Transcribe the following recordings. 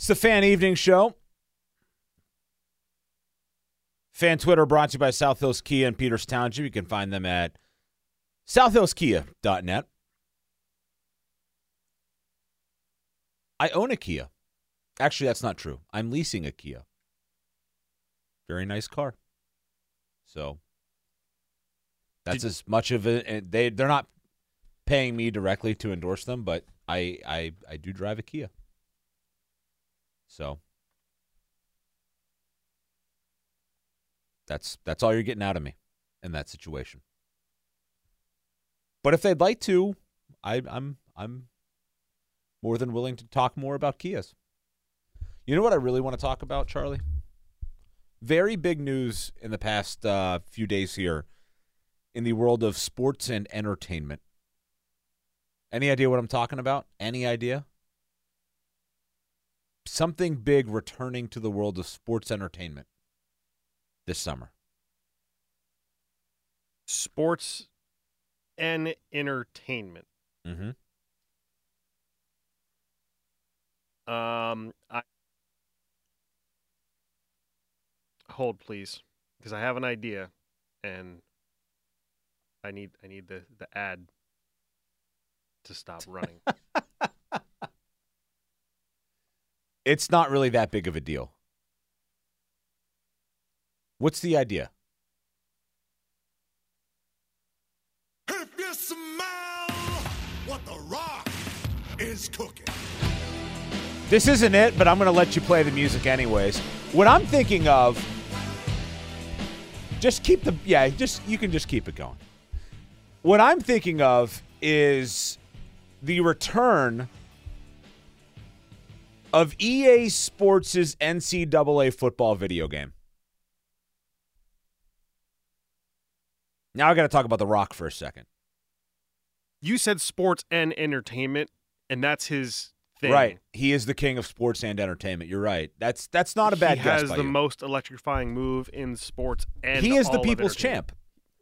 It's the Fan Evening Show. Fan Twitter brought to you by South Hills Kia and Peters Township. You can find them at southhillskia.net. I own a Kia. Actually, that's not true. I'm leasing a Kia. Very nice car. So that's as much of it. Eh, they they're not paying me directly to endorse them, but I I I do drive a Kia. So that's that's all you're getting out of me in that situation. But if they'd like to, I, I'm I'm more than willing to talk more about Kias. You know what I really want to talk about, Charlie? Very big news in the past uh, few days here in the world of sports and entertainment. Any idea what I'm talking about? Any idea? Something big returning to the world of sports entertainment this summer. Sports and entertainment. Mm-hmm. Um, I hold please, because I have an idea, and I need I need the the ad to stop running. It's not really that big of a deal. What's the idea? If you smell what the rock is cooking. This isn't it, but I'm going to let you play the music anyways. What I'm thinking of, just keep the, yeah, just, you can just keep it going. What I'm thinking of is the return of EA Sports' NCAA football video game. Now I got to talk about The Rock for a second. you said sports and entertainment, and that's his thing. Right. He is the king of sports and entertainment. You're right. That's that's not a bad he guess has by the you. most electrifying move in sports and he is the people's champ.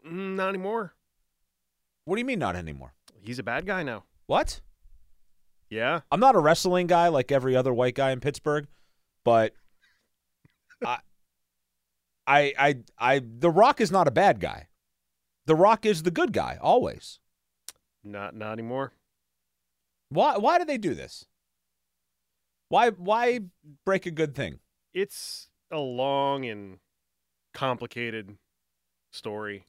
Mm, Not anymore. What do you mean not anymore? He's a bad guy now. What? Yeah. I'm not a wrestling guy like every other white guy in Pittsburgh, but I, I, I, I, The Rock is not a bad guy. The Rock is the good guy always. Not not anymore. Why? Why do they do this? Why? Why break a good thing? It's a long and complicated story.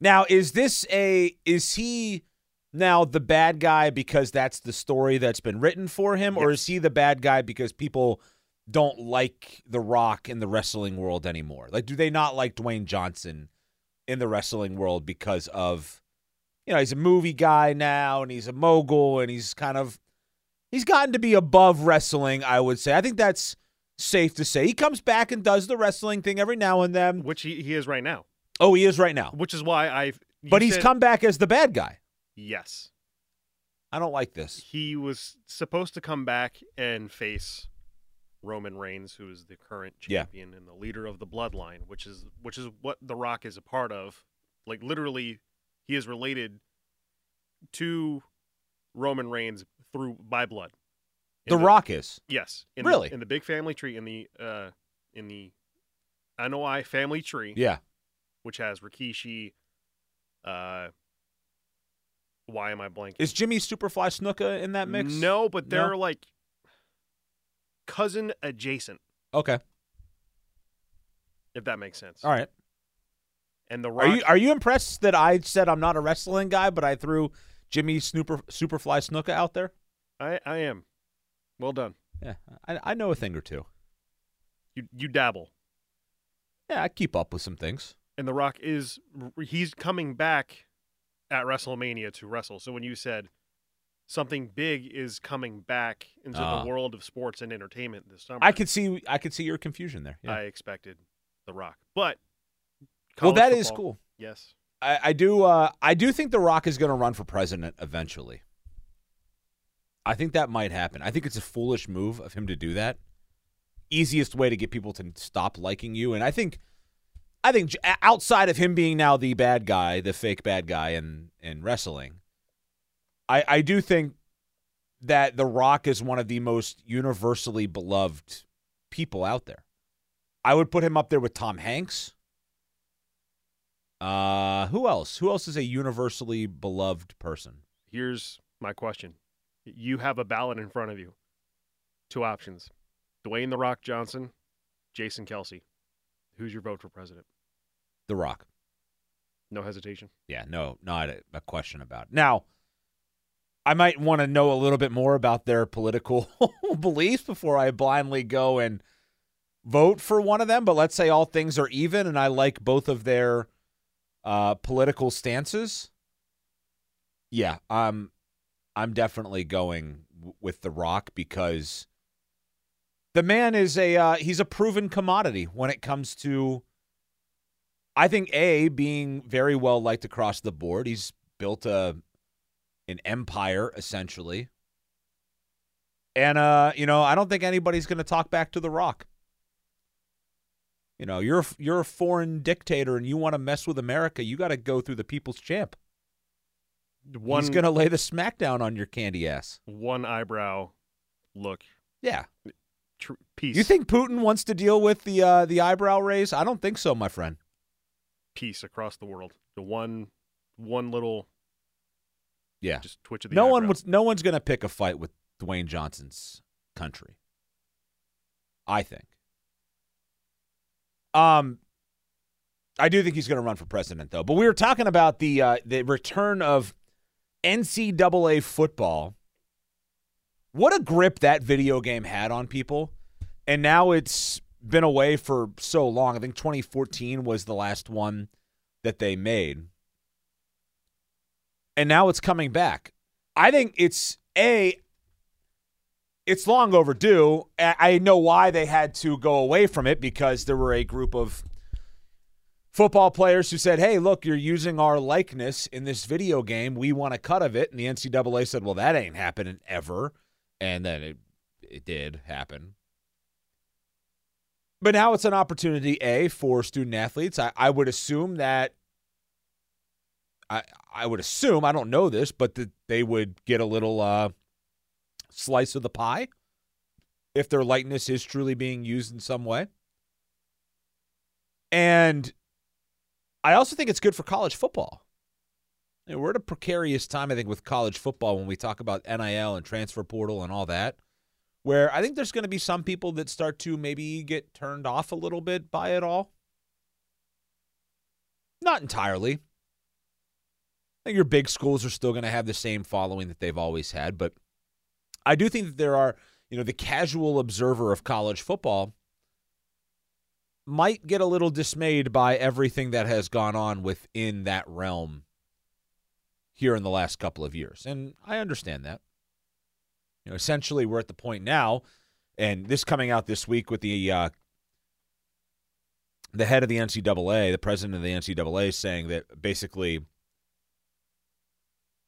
Now, is this a? Is he now the bad guy because that's the story that's been written for him, or is he the bad guy because people don't like The Rock in the wrestling world anymore? Like, do they not like Dwayne Johnson in the wrestling world because of, you know, he's a movie guy now and he's a mogul and he's kind of he's gotten to be above wrestling. I would say. I think that's safe to say. He comes back and does the wrestling thing every now and then. Which he, he is right now. Oh, he is right now. Which is why you But he's said- come back as the bad guy. Yes. I don't like this. He was supposed to come back and face Roman Reigns, who is the current Yeah. champion and the leader of the bloodline, which is which is what The Rock is a part of. Like literally, he is related to Roman Reigns through by blood. The In Rock is. Yes. In Really? The, in the big family tree, in the uh, in the Anoa'i family tree, Yeah. which has Rikishi. Uh, why am I blanking? Is Jimmy Superfly Snuka in that mix? No, but they're like cousin adjacent, Okay. if that makes sense. All right. And the Rock, Are you are you impressed that I said I'm not a wrestling guy, but I threw Jimmy Snooper Superfly Snuka out there? I, I am. Well done. Yeah, I, I know a thing or two. You you dabble. Yeah, I keep up with some things. And The Rock is he's coming back at WrestleMania to wrestle. So when you said something big is coming back into Ah. the world of sports and entertainment this summer, I could see I could see your confusion there. Yeah. I expected The Rock. But well, that is football- cool. Yes. I, I do. Uh, I do think The Rock is going to run for president eventually. I think that might happen. I think it's a foolish move of him to do that. Easiest way to get people to stop liking you, and I think, I think outside of him being now the bad guy, the fake bad guy in in wrestling, I I do think that The Rock is one of the most universally beloved people out there. I would put him up there with Tom Hanks. Uh, who else? Who else is a universally beloved person? Here's my question. You have a ballot in front of you. Two options. Dwayne The Rock Johnson, Jason Kelce. Who's your vote for president? The Rock. No hesitation. Yeah, no, not a, a question about it. Now, I might want to know a little bit more about their political beliefs before I blindly go and vote for one of them. But let's say all things are even, and I like both of their uh, political stances. Yeah, I'm, I'm definitely going w- with The Rock because the man is a uh, he's a proven commodity when it comes to I think A being very well liked across the board. He's built a an empire essentially. And uh, you know, I don't think anybody's going to talk back to The Rock. You know, you're you're a foreign dictator and you want to mess with America, you got to go through the people's champ. One He's going to lay the smackdown on your candy ass. one eyebrow look Yeah. tr- piece. You think Putin wants to deal with the uh, the eyebrow raise? I don't think so, my friend. Piece across the world? The one one little Yeah. just twitch of the no one was no one's going to pick a fight with Dwayne Johnson's country. I think. Um I do think he's going to run for president though. But we were talking about the uh, the return of NCAA football. What a grip that video game had on people. And now it's been away for so long. I think 2014 was the last one that they made. And now it's coming back. I think it's a it's long overdue. I know why they had to go away from it because there were a group of football players who said, "Hey, look, you're using our likeness in this video game. We want a cut of it." And the NCAA said, "Well, that ain't happening ever." And then it it did happen. But now it's an opportunity, A, for student athletes. I, I would assume that I I would assume, I don't know this, but that they would get a little uh, slice of the pie if their likeness is truly being used in some way. And I also think it's good for college football. You know, we're at a precarious time, I think, with college football when we talk about NIL and transfer portal and all that, where I think there's going to be some people that start to maybe get turned off a little bit by it all. Not entirely. I think your big schools are still going to have the same following that they've always had, but I do think that there are, you know, the casual observer of college football might get a little dismayed by everything that has gone on within that realm here in the last couple of years. And I understand that. You know, essentially we're at the point now and this coming out this week with the uh, the head of the NCAA, the president of the NCAA saying that basically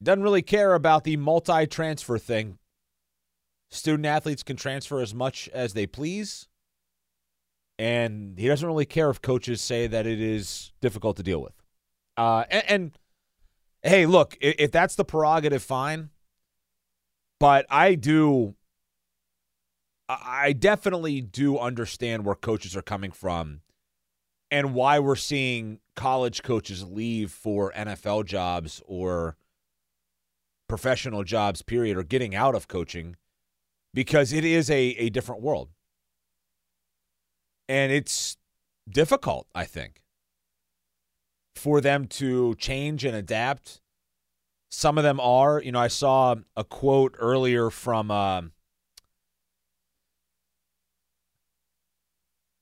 doesn't really care about the multi-transfer thing. Student athletes can transfer as much as they please. And he doesn't really care if coaches say that it is difficult to deal with. Uh, and, and hey, look, if, if that's the prerogative, fine. But I do, I definitely do understand where coaches are coming from and why we're seeing college coaches leave for NFL jobs or professional jobs, period, or getting out of coaching because it is a, a different world. And it's difficult, I think, for them to change and adapt. Some of them are. You know, I saw a quote earlier from. Uh,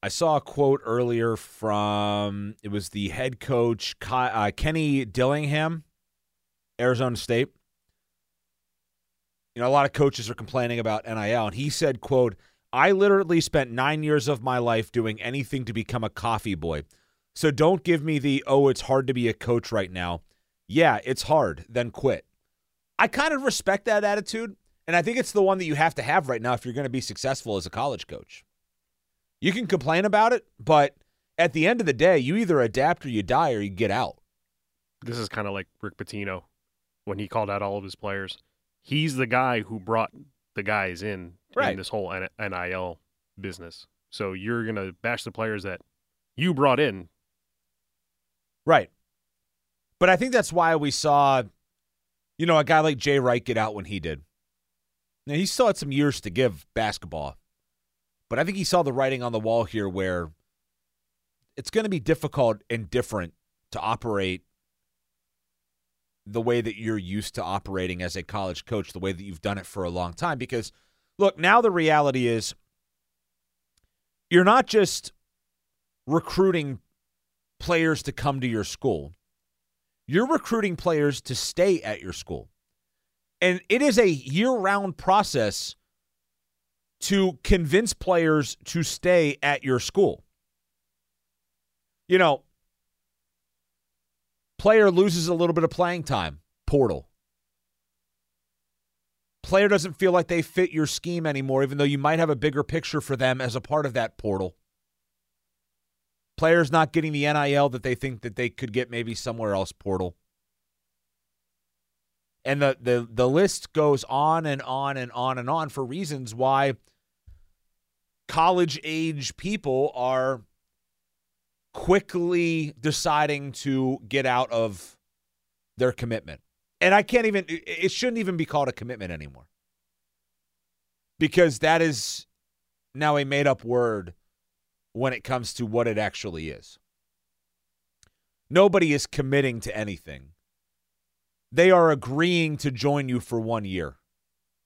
I saw a quote earlier from it was the head coach uh, Kenny Dillingham, Arizona State. You know, a lot of coaches are complaining about NIL, and he said, "quote I literally spent nine years of my life doing anything to become a coffee boy. So don't give me the oh, it's hard to be a coach right now. Yeah, it's hard. Then quit." I kind of respect that attitude, and I think it's the one that you have to have right now if you're going to be successful as a college coach. You can complain about it, but at the end of the day, you either adapt or you die or you get out. This is kind of like Rick Pitino when he called out all of his players. He's the guy who brought the guys in right. in this whole NIL business. So you're going to bash the players that you brought in. Right. But I think that's why we saw, you know, a guy like Jay Wright get out when he did. Now, he still had some years to give basketball. But I think he saw the writing on the wall here where it's going to be difficult and different to operate the way that you're used to operating as a college coach, the way that you've done it for a long time. Because, look, now the reality is you're not just recruiting players to come to your school, you're recruiting players to stay at your school. And it is a year round process to convince players to stay at your school. You know, player loses a little bit of playing time, portal. Player doesn't feel like they fit your scheme anymore, even though you might have a bigger picture for them as a part of that portal. Players not getting the NIL that they think that they could get maybe somewhere else, portal. And the, the the list goes on and on and on and on for reasons why college age people are quickly deciding to get out of their commitment. And I can't even, it shouldn't even be called a commitment anymore. Because that is now a made up word when it comes to what it actually is. Nobody is committing to anything. They are agreeing to join you for one year.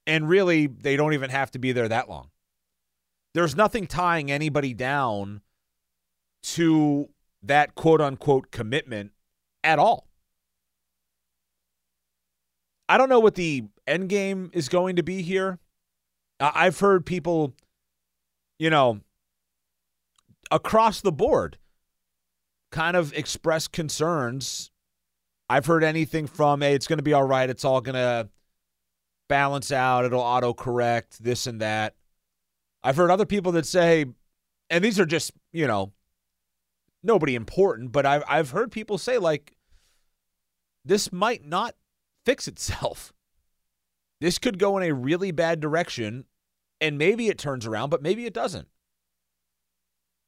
And really, they don't even have to be there that long. There's nothing tying anybody down to that quote unquote commitment at all. I don't know what the end game is going to be here. I've heard people, you know, across the board kind of express concerns. I've heard anything from, hey, it's going to be all right. It's all going to balance out. It'll auto correct, this and that. I've heard other people that say, and these are just, you know, nobody important, but I've, I've heard people say, like, this might not fix itself. This could go in a really bad direction, and maybe it turns around, but maybe it doesn't.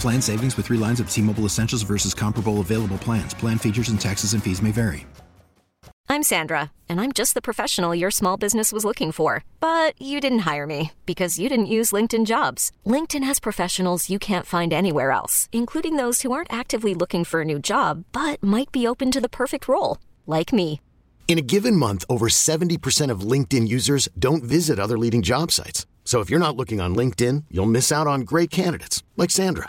Plan savings with 3 lines of T-Mobile Essentials versus comparable available plans. Plan features and taxes and fees may vary. I'm Sandra, and I'm just the professional your small business was looking for. But you didn't hire me because you didn't use LinkedIn jobs. LinkedIn has professionals you can't find anywhere else, including those who aren't actively looking for a new job but might be open to the perfect role, like me. In a given month, over 70% of LinkedIn users don't visit other leading job sites. So if you're not looking on LinkedIn, you'll miss out on great candidates like Sandra.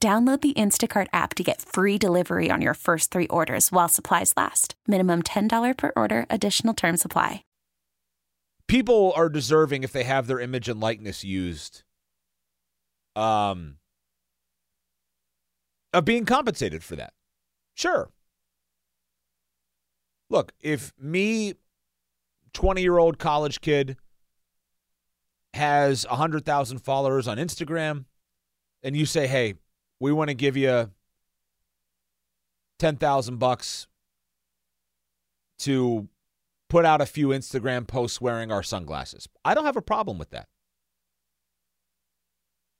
Download the Instacart app to get free delivery on your first three orders while supplies last. Minimum $10 per order, additional term supply. People are deserving if they have their image and likeness used. Um, of being compensated for that. Sure. Look, if me, 20 year old college kid, has 100,000 followers on Instagram, and you say, hey, we want to give you 10,000 bucks to put out a few Instagram posts wearing our sunglasses. I don't have a problem with that.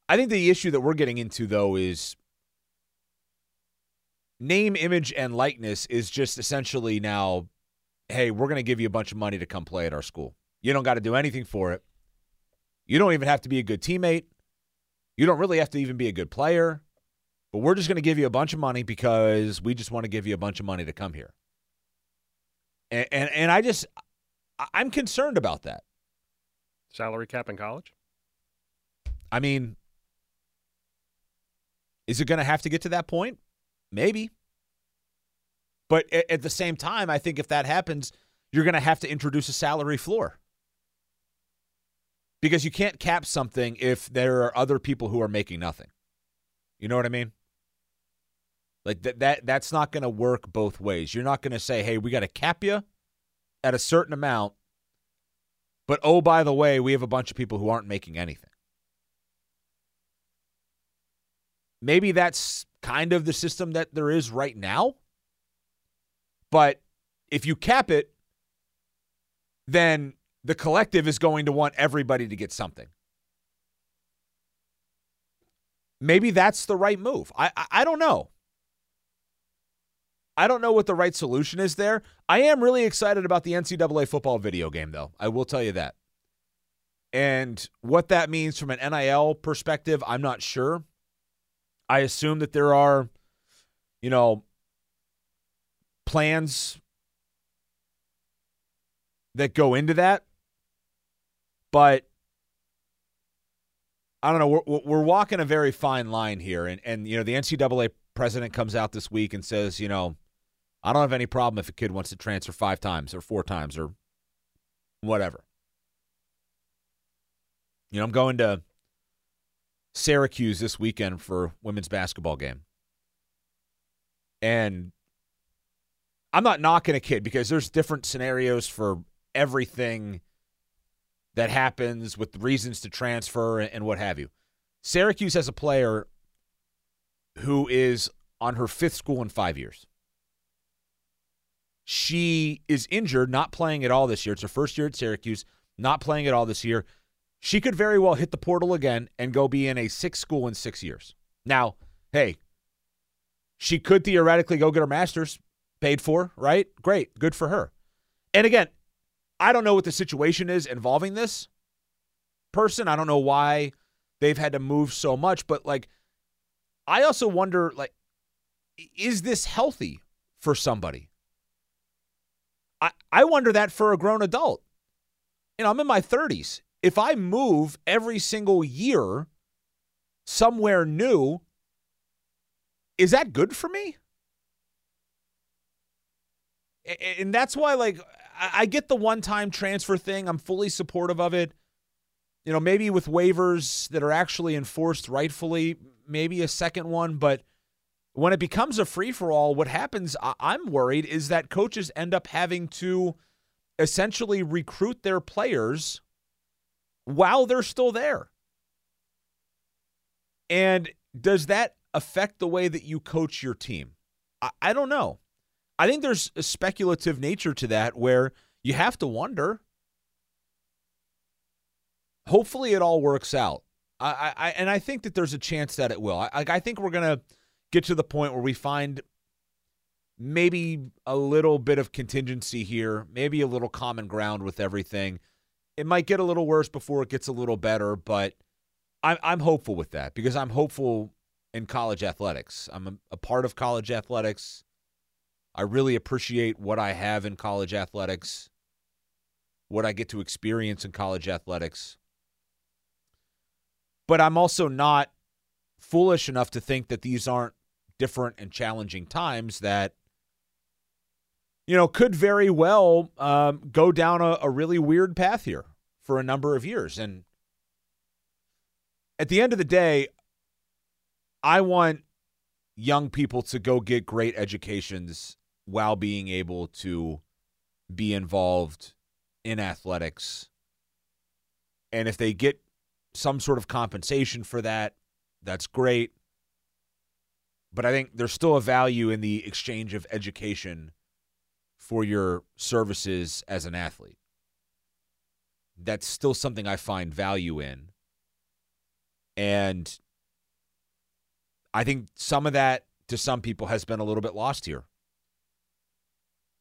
I think the issue that we're getting into though is name, image and likeness is just essentially now hey, we're going to give you a bunch of money to come play at our school. You don't got to do anything for it. You don't even have to be a good teammate. You don't really have to even be a good player. But we're just going to give you a bunch of money because we just want to give you a bunch of money to come here. And and, and I just I'm concerned about that. Salary cap in college? I mean, is it going to have to get to that point? Maybe. But at, at the same time, I think if that happens, you're going to have to introduce a salary floor. Because you can't cap something if there are other people who are making nothing. You know what I mean? Like that that that's not going to work both ways. You're not going to say, "Hey, we got to cap you at a certain amount." But oh, by the way, we have a bunch of people who aren't making anything. Maybe that's kind of the system that there is right now. But if you cap it, then the collective is going to want everybody to get something. Maybe that's the right move. I, I, I don't know. I don't know what the right solution is there. I am really excited about the NCAA football video game, though. I will tell you that. And what that means from an NIL perspective, I'm not sure. I assume that there are, you know, plans that go into that. But I don't know. We're, we're walking a very fine line here. And, and, you know, the NCAA president comes out this week and says, you know, I don't have any problem if a kid wants to transfer five times or four times or whatever. You know, I'm going to Syracuse this weekend for women's basketball game. And I'm not knocking a kid because there's different scenarios for everything that happens with reasons to transfer and what have you. Syracuse has a player who is on her fifth school in five years. She is injured, not playing at all this year. It's her first year at Syracuse, not playing at all this year. She could very well hit the portal again and go be in a sixth school in six years. Now, hey, she could theoretically go get her master's paid for, right? Great. Good for her. And again, I don't know what the situation is involving this person. I don't know why they've had to move so much, but like, I also wonder, like, is this healthy for somebody? I, I wonder that for a grown adult. You know, I'm in my 30s. If I move every single year somewhere new, is that good for me? And that's why, like, I get the one time transfer thing. I'm fully supportive of it. You know, maybe with waivers that are actually enforced rightfully, maybe a second one. But when it becomes a free for all, what happens, I'm worried, is that coaches end up having to essentially recruit their players while they're still there. And does that affect the way that you coach your team? I, I don't know. I think there's a speculative nature to that where you have to wonder. Hopefully, it all works out. I, I and I think that there's a chance that it will. I, I think we're gonna get to the point where we find maybe a little bit of contingency here, maybe a little common ground with everything. It might get a little worse before it gets a little better, but I'm I'm hopeful with that because I'm hopeful in college athletics. I'm a, a part of college athletics. I really appreciate what I have in college athletics, what I get to experience in college athletics. But I'm also not foolish enough to think that these aren't different and challenging times that you know could very well um, go down a, a really weird path here for a number of years. And at the end of the day i want young people to go get great educations while being able to be involved in athletics. And if they get some sort of compensation for that that's great. But I think there's still a value in the exchange of education for your services as an athlete. That's still something I find value in. And I think some of that to some people has been a little bit lost here.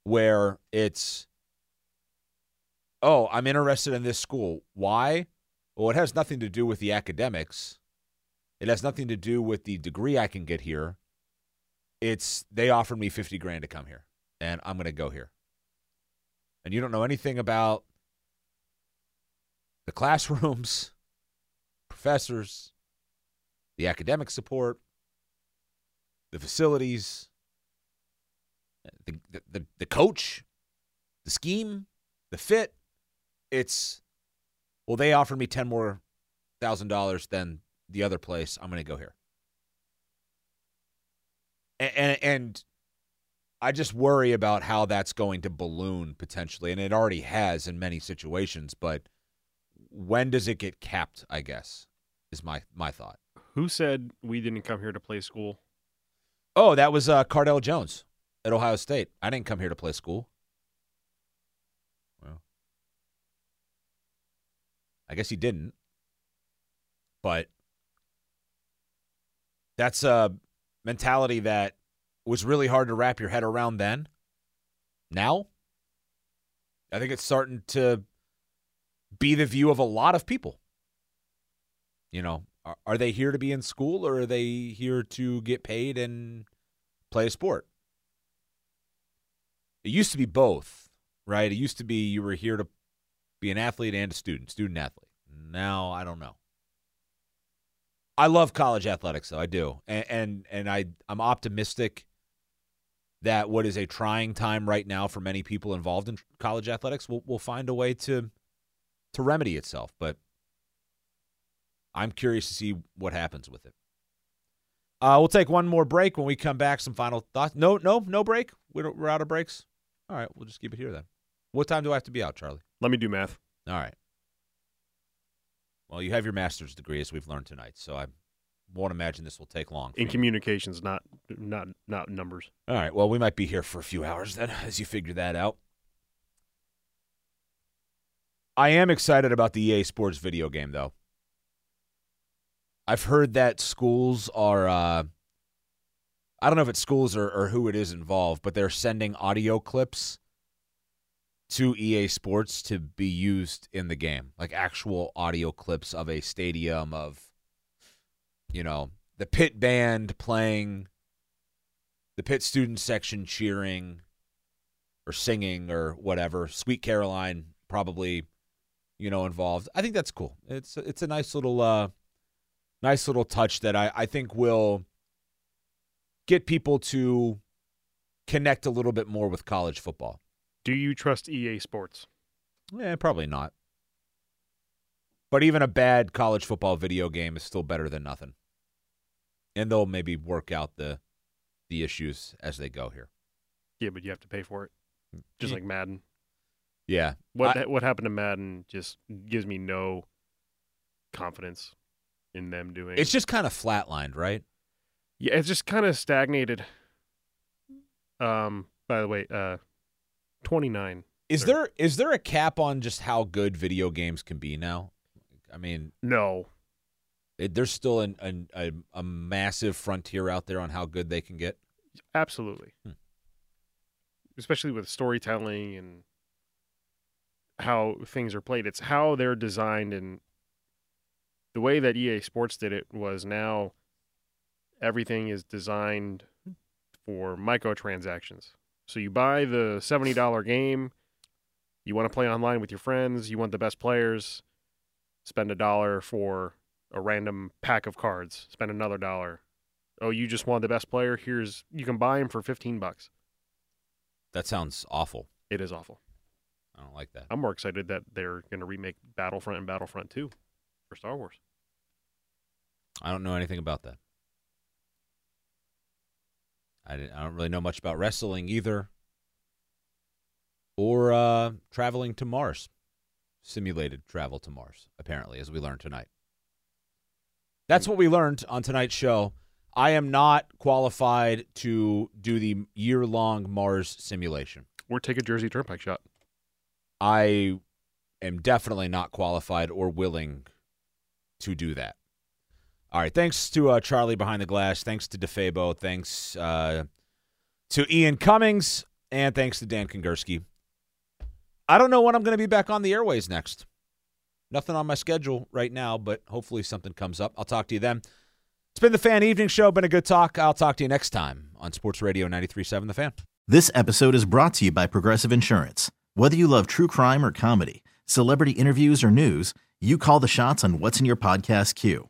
Where it's, oh, I'm interested in this school. Why? Well, it has nothing to do with the academics. It has nothing to do with the degree I can get here. It's they offered me 50 grand to come here and I'm going to go here. And you don't know anything about the classrooms, professors, the academic support, the facilities, the, the, the coach, the scheme, the fit. It's, well, they offered me 10 more thousand dollars than the other place. I'm going to go here. And, and, and I just worry about how that's going to balloon potentially, and it already has in many situations. But when does it get capped? I guess is my my thought. Who said we didn't come here to play school? Oh, that was uh, Cardale Jones at Ohio State. I didn't come here to play school. Well, I guess he didn't. But that's a mentality that was really hard to wrap your head around then. Now, I think it's starting to be the view of a lot of people. You know, are, are they here to be in school or are they here to get paid and play a sport? It used to be both, right? It used to be you were here to be an athlete and a student, student athlete. Now, I don't know. I love college athletics, though I do, and and, and I I'm optimistic that what is a trying time right now for many people involved in college athletics will will find a way to to remedy itself. But I'm curious to see what happens with it. Uh, we'll take one more break. When we come back, some final thoughts. No, no, no break. We're, we're out of breaks. All right, we'll just keep it here then. What time do I have to be out, Charlie? Let me do math. All right. Well, you have your master's degree, as we've learned tonight, so I won't imagine this will take long. In communications, not not not numbers. All right. Well, we might be here for a few hours then, as you figure that out. I am excited about the EA Sports video game, though. I've heard that schools are. Uh, I don't know if it's schools or, or who it is involved, but they're sending audio clips to EA Sports to be used in the game, like actual audio clips of a stadium of, you know, the pit band playing, the pit student section cheering or singing or whatever. Sweet Caroline probably, you know, involved. I think that's cool. It's it's a nice little uh nice little touch that I, I think will get people to connect a little bit more with college football. Do you trust EA Sports? Yeah, probably not. But even a bad college football video game is still better than nothing. And they'll maybe work out the the issues as they go here. Yeah, but you have to pay for it, just like Madden. Yeah. What I- what happened to Madden just gives me no confidence in them doing. it's just kind of flatlined, right? yeah, it's just kind of stagnated. Um. By the way, uh, twenty nine. Is Sure. there is there a cap on just how good video games can be now? I mean, No, It, there's still an, an, a, a massive frontier out there on how good they can get. Absolutely. Hmm. Especially with storytelling and how things are played. It's how they're designed and the way that EA Sports did it was now everything is designed for microtransactions. So you buy the $70 game, you want to play online with your friends, you want the best players, spend a dollar for a random pack of cards, spend another dollar. Oh, you just want the best player? Here's you can buy him for 15 bucks. That sounds awful. It is awful. I don't like that. I'm more excited that they're going to remake Battlefront and Battlefront 2 for Star Wars. I don't know anything about that. I, I don't really know much about wrestling either, or uh, traveling to Mars, simulated travel to Mars. Apparently, as we learned tonight. That's what we learned on tonight's show. I am not qualified to do the year-long Mars simulation. Or take a Jersey Turnpike shot. I am definitely not qualified or willing to do that. All right. Thanks to uh, Charlie behind the glass. Thanks to DeFabo. Thanks uh, to Ian Cummings. And thanks to Dan Kongursky. I don't know when I'm going to be back on the airways next. Nothing on my schedule right now, but hopefully something comes up. I'll talk to you then. It's been the Fan Evening Show. Been a good talk. I'll talk to you next time on Sports Radio 93.7 The Fan. This episode is brought to you by Progressive Insurance. Whether you love true crime or comedy, celebrity interviews or news, you call the shots on what's in your podcast queue.